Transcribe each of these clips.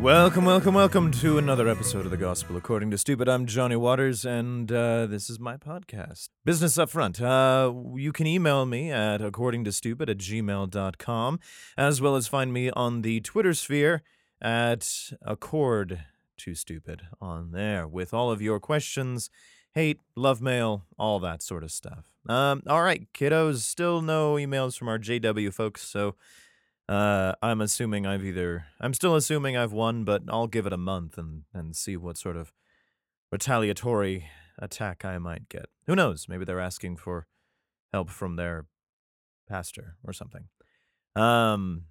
Welcome, welcome, welcome to another episode of the Gospel According to Stupid. I'm Johnny Waters, and uh, this is my podcast. Business up front. Uh, you can email me at accordingtostupid at gmail.com, as well as find me on the Twitter sphere at accord to stupid on there with all of your questions, hate, love mail, all that sort of stuff. Um, all right, kiddos, still no emails from our JW folks, so uh, I'm assuming I've either I'm still assuming I've won, but I'll give it a month and and see what sort of retaliatory attack I might get. Who knows? Maybe they're asking for help from their pastor or something. Um,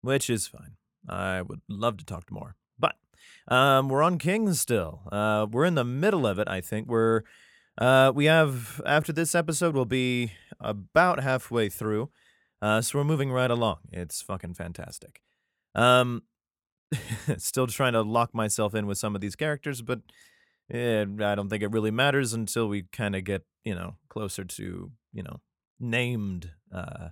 which is fine. I would love to talk to more, but um, we're on Kings still. Uh, we're in the middle of it. I think we're. Uh, we have after this episode, we'll be about halfway through. Uh, so we're moving right along. It's fucking fantastic. Um, still trying to lock myself in with some of these characters, but eh, I don't think it really matters until we kind of get you know closer to you know named uh,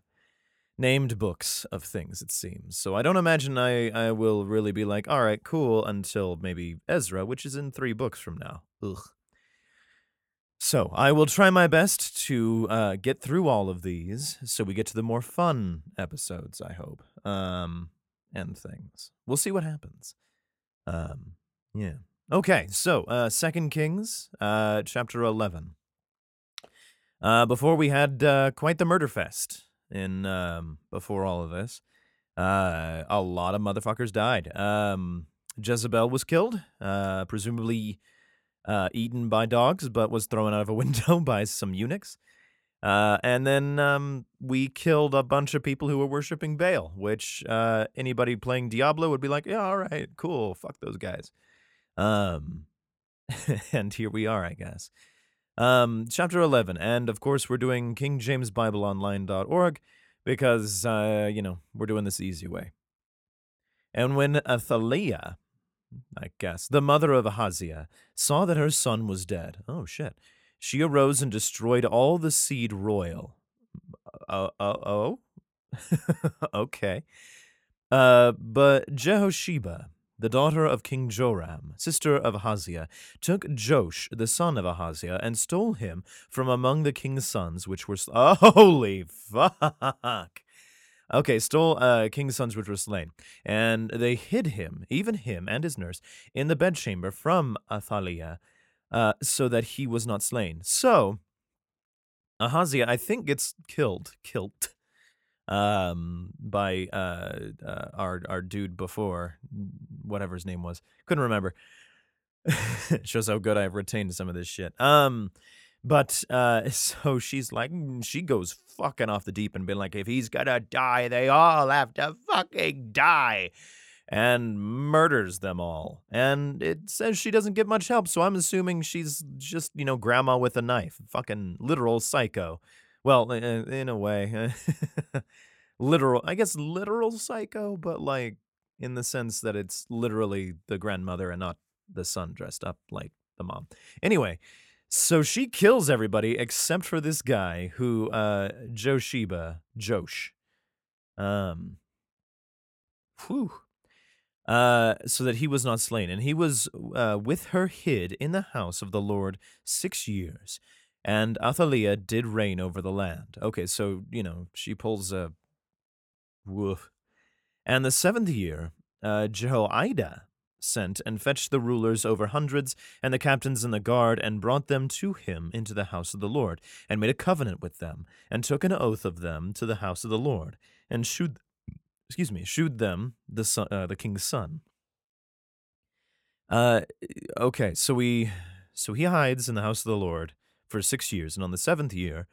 named books of things. It seems so. I don't imagine I I will really be like, all right, cool, until maybe Ezra, which is in three books from now. Ugh. So I will try my best to uh, get through all of these, so we get to the more fun episodes. I hope, um, and things. We'll see what happens. Um, yeah. Okay. So, uh, Second Kings, uh, chapter eleven. Uh, before we had uh, quite the murder fest in um, before all of this, uh, a lot of motherfuckers died. Um, Jezebel was killed, uh, presumably uh, eaten by dogs, but was thrown out of a window by some eunuchs. Uh, and then um, we killed a bunch of people who were worshiping Baal, which uh, anybody playing Diablo would be like, yeah, all right, cool, fuck those guys. Um, and here we are, I guess. Um, chapter 11. And of course, we're doing kingjamesbibleonline.org because, uh, you know, we're doing this the easy way. And when Athaliah, I guess, the mother of Ahaziah, saw that her son was dead. Oh, shit. She arose and destroyed all the seed royal. Uh, uh, oh? okay. Uh, but Jehosheba, the daughter of King Joram, sister of Ahaziah, took Josh, the son of Ahaziah, and stole him from among the king's sons, which were. Holy fuck! Okay, stole uh, king's sons which were slain, and they hid him, even him and his nurse, in the bedchamber from Athaliah, uh, so that he was not slain. So Ahaziah, I think, gets killed, killed, um, by uh, uh, our our dude before, whatever his name was, couldn't remember. Shows how good I've retained some of this shit. Um, but uh, so she's like, mm, she goes fucking off the deep and being like, if he's gonna die, they all have to fucking die. And murders them all. And it says she doesn't get much help, so I'm assuming she's just, you know, grandma with a knife. Fucking literal psycho. Well, in a way. literal, I guess literal psycho, but like in the sense that it's literally the grandmother and not the son dressed up like the mom. Anyway, so she kills everybody except for this guy who uh Josheba, Josh. Um whew. Uh, so that he was not slain, and he was uh, with her hid in the house of the Lord six years, and Athaliah did reign over the land. Okay, so you know she pulls a woof, and the seventh year, uh, Jehoiada sent and fetched the rulers over hundreds and the captains in the guard and brought them to him into the house of the Lord and made a covenant with them and took an oath of them to the house of the Lord and shewed excuse me shewed them the son, uh, the king's son. Uh okay so we so he hides in the house of the Lord for 6 years and on the 7th year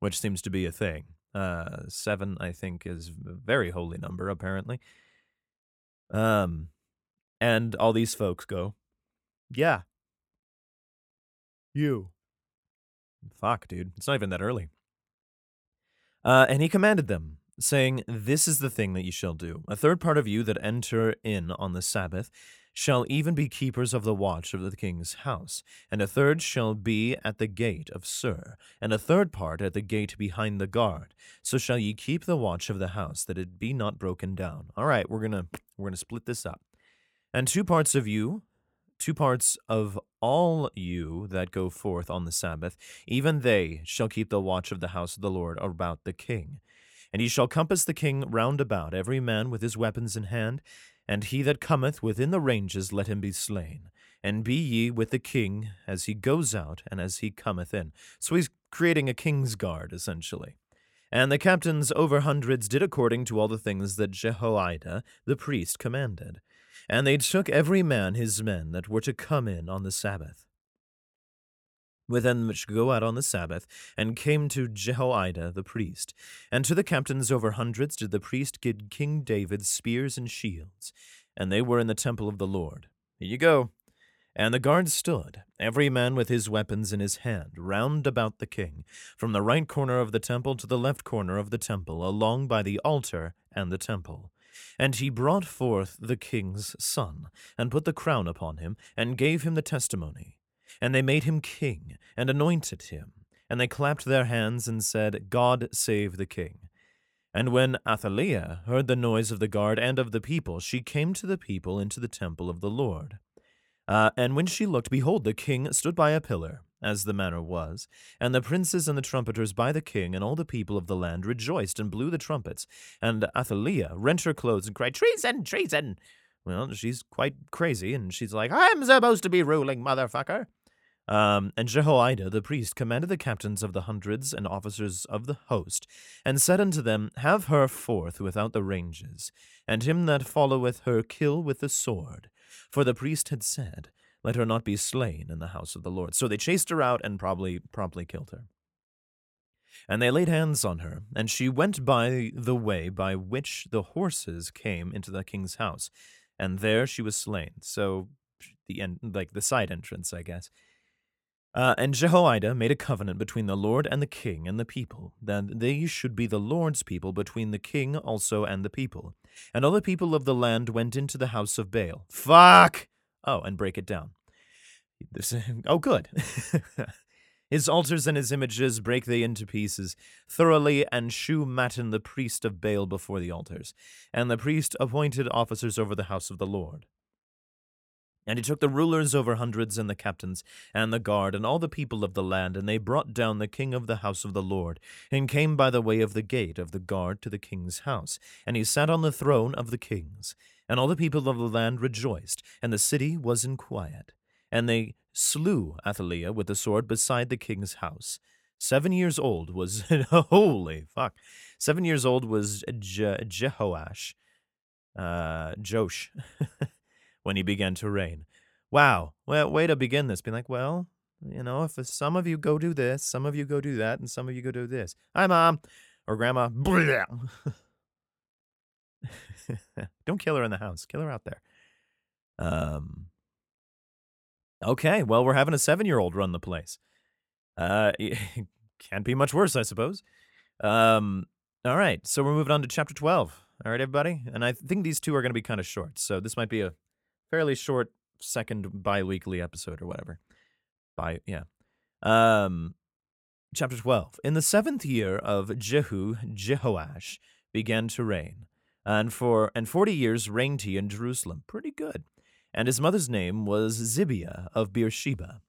which seems to be a thing uh 7 I think is a very holy number apparently um and all these folks go, Yeah. You. Fuck, dude. It's not even that early. Uh, and he commanded them, saying, This is the thing that you shall do. A third part of you that enter in on the Sabbath shall even be keepers of the watch of the king's house, and a third shall be at the gate of Sur, and a third part at the gate behind the guard. So shall ye keep the watch of the house, that it be not broken down. All right, we're gonna we're gonna split this up. And two parts of you, two parts of all you that go forth on the Sabbath, even they shall keep the watch of the house of the Lord about the king. And he shall compass the king round about, every man with his weapons in hand, and he that cometh within the ranges, let him be slain. And be ye with the king as he goes out and as he cometh in. So he's creating a king's guard, essentially. And the captains over hundreds did according to all the things that Jehoiada the priest commanded. And they took every man his men that were to come in on the Sabbath. With them which go out on the Sabbath, and came to Jehoiada the priest. And to the captains over hundreds did the priest give King David spears and shields, and they were in the temple of the Lord. Here you go. And the guards stood, every man with his weapons in his hand, round about the king, from the right corner of the temple to the left corner of the temple, along by the altar and the temple. And he brought forth the king's son, and put the crown upon him, and gave him the testimony. And they made him king, and anointed him. And they clapped their hands, and said, God save the king. And when Athaliah heard the noise of the guard and of the people, she came to the people into the temple of the Lord. Uh, and when she looked, behold, the king stood by a pillar, as the manner was, and the princes and the trumpeters by the king and all the people of the land rejoiced and blew the trumpets. And Athaliah rent her clothes and cried, Treason, treason! Well, she's quite crazy, and she's like, I'm supposed to be ruling, motherfucker. Um, and Jehoiada the priest commanded the captains of the hundreds and officers of the host, and said unto them, Have her forth without the ranges, and him that followeth her kill with the sword. For the priest had said, Let her not be slain in the house of the Lord. So they chased her out and probably promptly killed her. And they laid hands on her, and she went by the way by which the horses came into the king's house, and there she was slain. So the end, like the side entrance, I guess. Uh, and Jehoiada made a covenant between the Lord and the king and the people, that they should be the Lord's people between the king also and the people. And all the people of the land went into the house of Baal. Fuck! Oh, and break it down. This, oh, good. his altars and his images break they into pieces, thoroughly, and shew Mattan the priest of Baal before the altars. And the priest appointed officers over the house of the Lord. And he took the rulers over hundreds, and the captains, and the guard, and all the people of the land, and they brought down the king of the house of the Lord, and came by the way of the gate of the guard to the king's house. And he sat on the throne of the kings. And all the people of the land rejoiced, and the city was in quiet. And they slew Athaliah with the sword beside the king's house. Seven years old was, holy fuck, seven years old was Je- Jehoash, uh, Josh. when he began to reign. Wow, well, way to begin this. Being like, well, you know, if some of you go do this, some of you go do that, and some of you go do this. Hi, mom or grandma. Don't kill her in the house. Kill her out there. Um. Okay, well, we're having a seven-year-old run the place. Uh, can't be much worse, I suppose. Um. All right, so we're moving on to chapter twelve. All right, everybody, and I think these two are going to be kind of short, so this might be a fairly short second bi-weekly episode or whatever. By yeah. Um chapter 12. In the 7th year of Jehu Jehoash began to reign, and for and 40 years reigned he in Jerusalem. Pretty good. And his mother's name was Zibiah of Beersheba.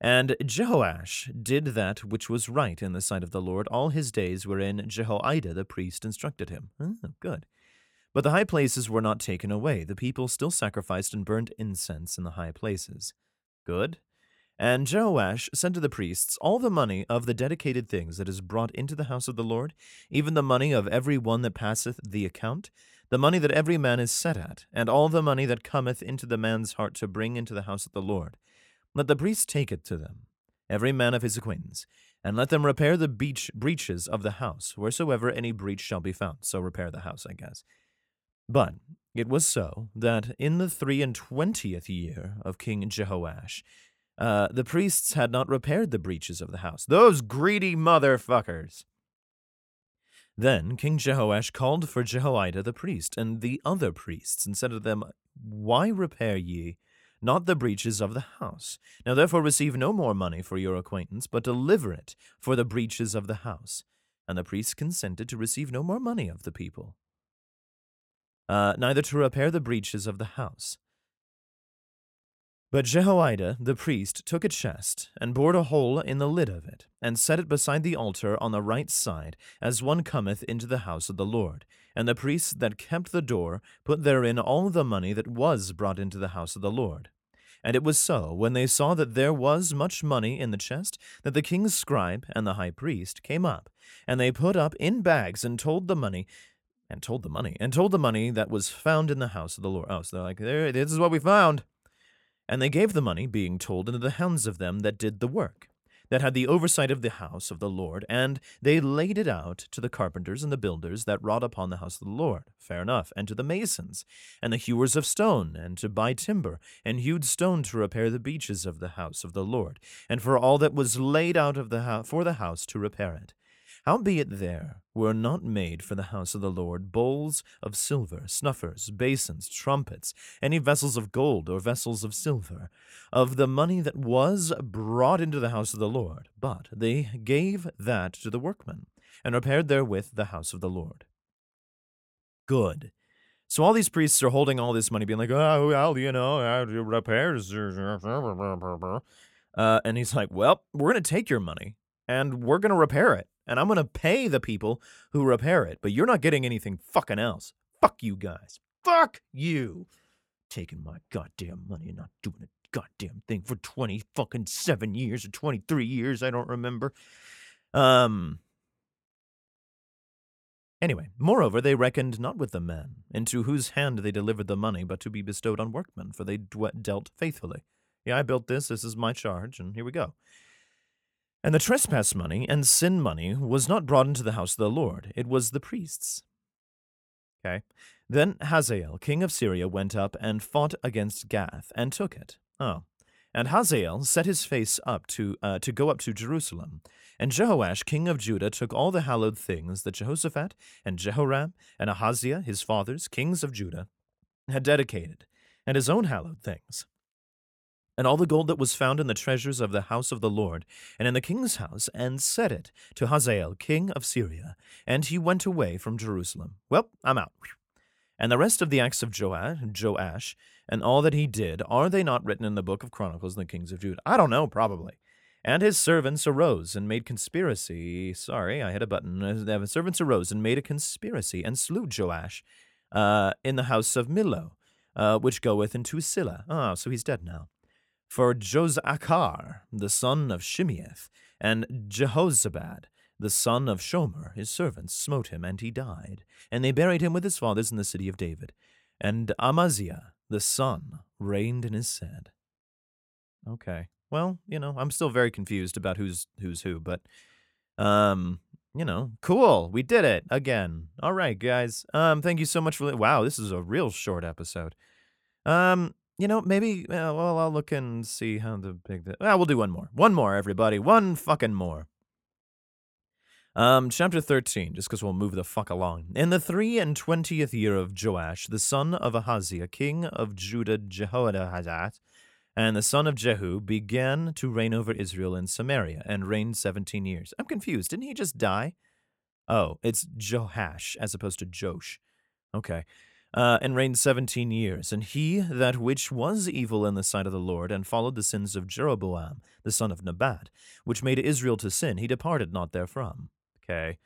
And Jehoash did that which was right in the sight of the Lord all his days wherein Jehoiada the priest instructed him. Oh, good. But the high places were not taken away. The people still sacrificed and burned incense in the high places. Good. And Jehoash said to the priests, All the money of the dedicated things that is brought into the house of the Lord, even the money of every one that passeth the account, the money that every man is set at, and all the money that cometh into the man's heart to bring into the house of the Lord, let the priests take it to them, every man of his acquaintance, and let them repair the beach, breaches of the house, wheresoever any breach shall be found. So repair the house, I guess. But it was so that in the three and twentieth year of King Jehoash, uh, the priests had not repaired the breaches of the house. Those greedy motherfuckers! Then King Jehoash called for Jehoiada the priest and the other priests, and said to them, Why repair ye not the breaches of the house? Now therefore receive no more money for your acquaintance, but deliver it for the breaches of the house. And the priests consented to receive no more money of the people uh, neither to repair the breaches of the house. But Jehoiada the priest took a chest, and bored a hole in the lid of it, and set it beside the altar on the right side, as one cometh into the house of the Lord. And the priests that kept the door put therein all the money that was brought into the house of the Lord. And it was so, when they saw that there was much money in the chest, that the king's scribe and the high priest came up, and they put up in bags and told the money, and told the money, and told the money that was found in the house of the Lord. Oh, so they're like, there, this is what we found. And they gave the money, being told, into the hands of them that did the work, that had the oversight of the house of the Lord, and they laid it out to the carpenters and the builders that wrought upon the house of the Lord. Fair enough. And to the masons, and the hewers of stone, and to buy timber, and hewed stone to repair the beaches of the house of the Lord, and for all that was laid out of the house for the house to repair it. Howbeit there were not made for the house of the Lord bowls of silver, snuffers, basins, trumpets, any vessels of gold or vessels of silver, of the money that was brought into the house of the Lord, but they gave that to the workmen, and repaired therewith the house of the Lord. Good. So all these priests are holding all this money, being like, oh, well, you know, uh, repairs. Uh, and he's like, well, we're going to take your money and we're going to repair it and I'm going to pay the people who repair it, but you're not getting anything fucking else. Fuck you guys. Fuck you. Taking my goddamn money and not doing a goddamn thing for 20 fucking 7 years or 23 years, I don't remember. Um Anyway, moreover, they reckoned not with the men, into whose hand they delivered the money, but to be bestowed on workmen, for they dealt faithfully. Yeah, I built this, this is my charge, and here we go. And the trespass money and sin money was not brought into the house of the Lord, it was the priests. Okay. Then Hazael, king of Syria, went up and fought against Gath and took it. Oh. And Hazael set his face up to, uh, to go up to Jerusalem. And Jehoash, king of Judah, took all the hallowed things that Jehoshaphat and Jehoram and Ahaziah, his fathers, kings of Judah, had dedicated, and his own hallowed things and all the gold that was found in the treasures of the house of the Lord, and in the king's house, and set it to Hazael, king of Syria. And he went away from Jerusalem. Well, I'm out. And the rest of the acts of Joash, and all that he did, are they not written in the book of Chronicles of the kings of Judah? I don't know, probably. And his servants arose and made conspiracy. Sorry, I hit a button. The servants arose and made a conspiracy and slew Joash uh, in the house of Millo, uh, which goeth into Silla. Oh, so he's dead now. For Jozachar, the son of Shimeath, and Jehozabad, the son of Shomer, his servants, smote him, and he died. And they buried him with his fathers in the city of David. And Amaziah, the son, reigned in his stead. Okay. Well, you know, I'm still very confused about who's who's who, but um, you know, cool. We did it again. All right, guys. Um, thank you so much for. Wow, this is a real short episode. Um, you know, maybe, uh, well, I'll look and see how the big. The, well, we'll do one more. One more, everybody. One fucking more. Um, chapter 13, just because we'll move the fuck along. In the three and twentieth year of Joash, the son of Ahaziah, king of Judah, Jehoahaz, and the son of Jehu, began to reign over Israel in Samaria, and reigned seventeen years. I'm confused. Didn't he just die? Oh, it's Joash as opposed to Josh. Okay uh, and reigned seventeen years. And he that which was evil in the sight of the Lord, and followed the sins of Jeroboam, the son of Nebat, which made Israel to sin, he departed not therefrom. Okay.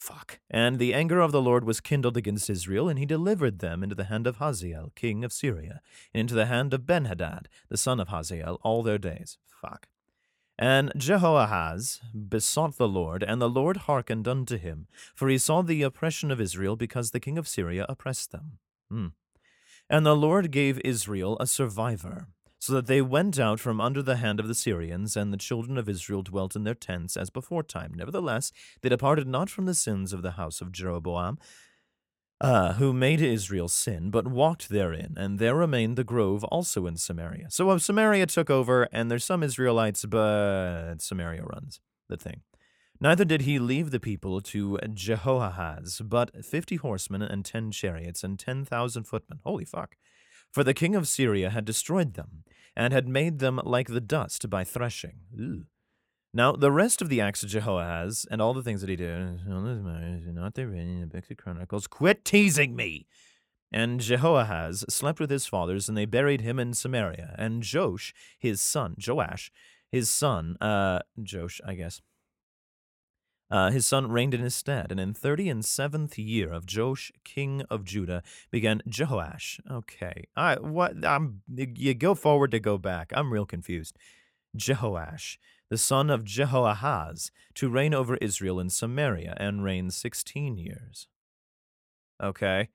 Fuck. And the anger of the Lord was kindled against Israel, and he delivered them into the hand of Hazael, king of Syria, and into the hand of Benhadad, the son of Hazael, all their days. Fuck. And Jehoahaz besought the Lord, and the Lord hearkened unto him, for he saw the oppression of Israel, because the king of Syria oppressed them. Hmm. And the Lord gave Israel a survivor, so that they went out from under the hand of the Syrians, and the children of Israel dwelt in their tents as beforetime. Nevertheless, they departed not from the sins of the house of Jeroboam, uh, who made Israel sin, but walked therein, and there remained the grove also in Samaria. So uh, Samaria took over, and there's some Israelites, but Samaria runs the thing. Neither did he leave the people to Jehoahaz, but fifty horsemen and ten chariots and ten thousand footmen. Holy fuck. For the king of Syria had destroyed them, and had made them like the dust by threshing. Now, the rest of the acts of Jehoahaz and all the things that he did, not they written in the books of Chronicles. Quit teasing me! And Jehoahaz slept with his fathers, and they buried him in Samaria. And Josh, his son, Joash, his son, uh, Josh, I guess, uh, his son reigned in his stead, and in thirty and seventh year of Joash, king of Judah, began Jehoash. Okay, I what I'm you go forward to go back. I'm real confused. Jehoash, the son of Jehoahaz, to reign over Israel in Samaria, and reign sixteen years. Okay.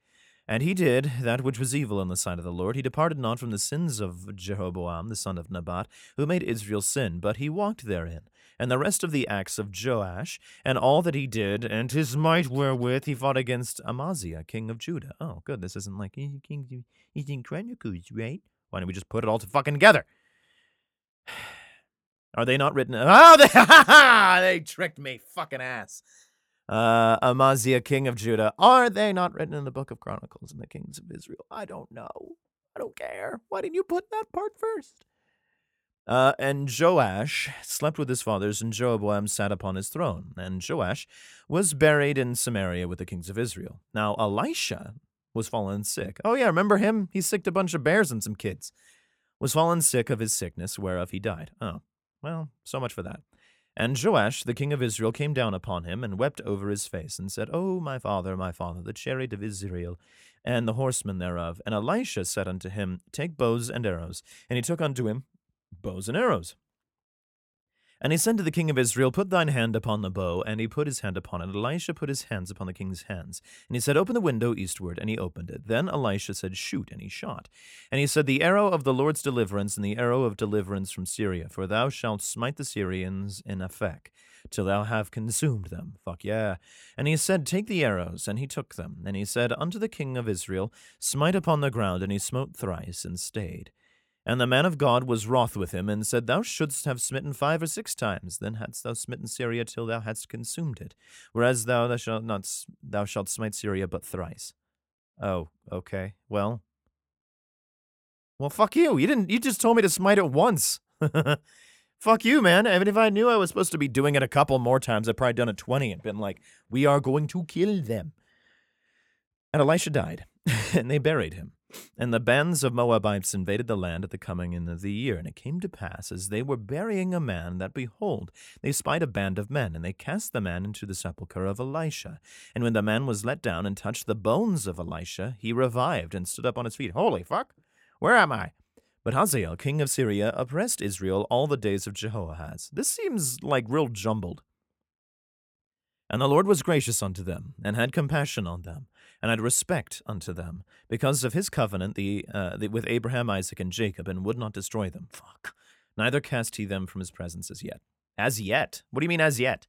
And he did that which was evil in the sight of the Lord. He departed not from the sins of Jeroboam, the son of Nebat, who made Israel sin, but he walked therein and the rest of the acts of Joash, and all that he did, and his might wherewith he fought against Amaziah, king of Judah. Oh, good. This isn't like he's in Chronicles, right? Why don't we just put it all to fucking together? Are they not written? Oh, they, they tricked me, fucking ass. Uh, Amaziah, king of Judah. Are they not written in the book of Chronicles and the kings of Israel? I don't know. I don't care. Why didn't you put that part first? Uh, and Joash slept with his fathers, and Jeroboam sat upon his throne. And Joash was buried in Samaria with the kings of Israel. Now Elisha was fallen sick. Oh yeah, remember him? He sicked a bunch of bears and some kids. Was fallen sick of his sickness, whereof he died. Oh, well, so much for that. And Joash, the king of Israel, came down upon him and wept over his face, and said, O my father, my father, the chariot of Israel, and the horsemen thereof. And Elisha said unto him, Take bows and arrows. And he took unto him bows and arrows. And he said to the king of Israel, Put thine hand upon the bow. And he put his hand upon it. Elisha put his hands upon the king's hands. And he said, Open the window eastward. And he opened it. Then Elisha said, Shoot. And he shot. And he said, The arrow of the Lord's deliverance, and the arrow of deliverance from Syria. For thou shalt smite the Syrians in Aphek, till thou have consumed them. Fuck yeah. And he said, Take the arrows. And he took them. And he said unto the king of Israel, Smite upon the ground. And he smote thrice, and stayed. And the man of God was wroth with him, and said, Thou shouldst have smitten five or six times, then hadst thou smitten Syria till thou hadst consumed it. Whereas thou, thou shalt not thou shalt smite Syria but thrice. Oh, okay. Well. Well, fuck you. You didn't you just told me to smite it once. fuck you, man. Even if I knew I was supposed to be doing it a couple more times, I'd probably done it 20 and been like, We are going to kill them. And Elisha died, and they buried him. And the bands of Moabites invaded the land at the coming in of the year. And it came to pass, as they were burying a man, that behold, they spied a band of men, and they cast the man into the sepulchre of Elisha. And when the man was let down and touched the bones of Elisha, he revived and stood up on his feet. Holy fuck! Where am I? But Hazael, king of Syria, oppressed Israel all the days of Jehoahaz. This seems like real jumbled. And the Lord was gracious unto them, and had compassion on them, and had respect unto them, because of his covenant the, uh, the, with Abraham, Isaac, and Jacob, and would not destroy them. Fuck. Neither cast he them from his presence as yet. As yet? What do you mean, as yet?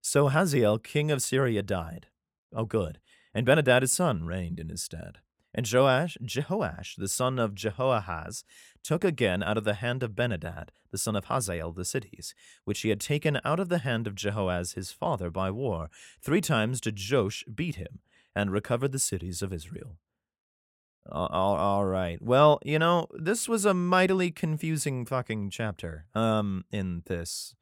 So Hazael, king of Syria, died. Oh, good. And Benhadad his son reigned in his stead. And Joash, Jehoash, the son of Jehoahaz, took again out of the hand of Benhadad, the son of Hazael, the cities, which he had taken out of the hand of Jehoahaz his father by war. Three times did Joash beat him, and recovered the cities of Israel. all, all right. Well, you know, this was a mightily confusing fucking chapter um in this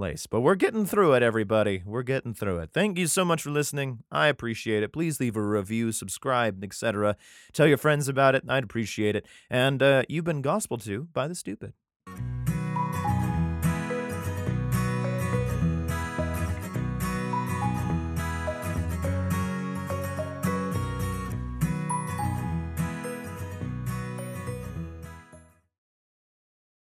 place. But we're getting through it, everybody. We're getting through it. Thank you so much for listening. I appreciate it. Please leave a review, subscribe, etc. Tell your friends about it. I'd appreciate it. And uh, you've been gospel to by the stupid.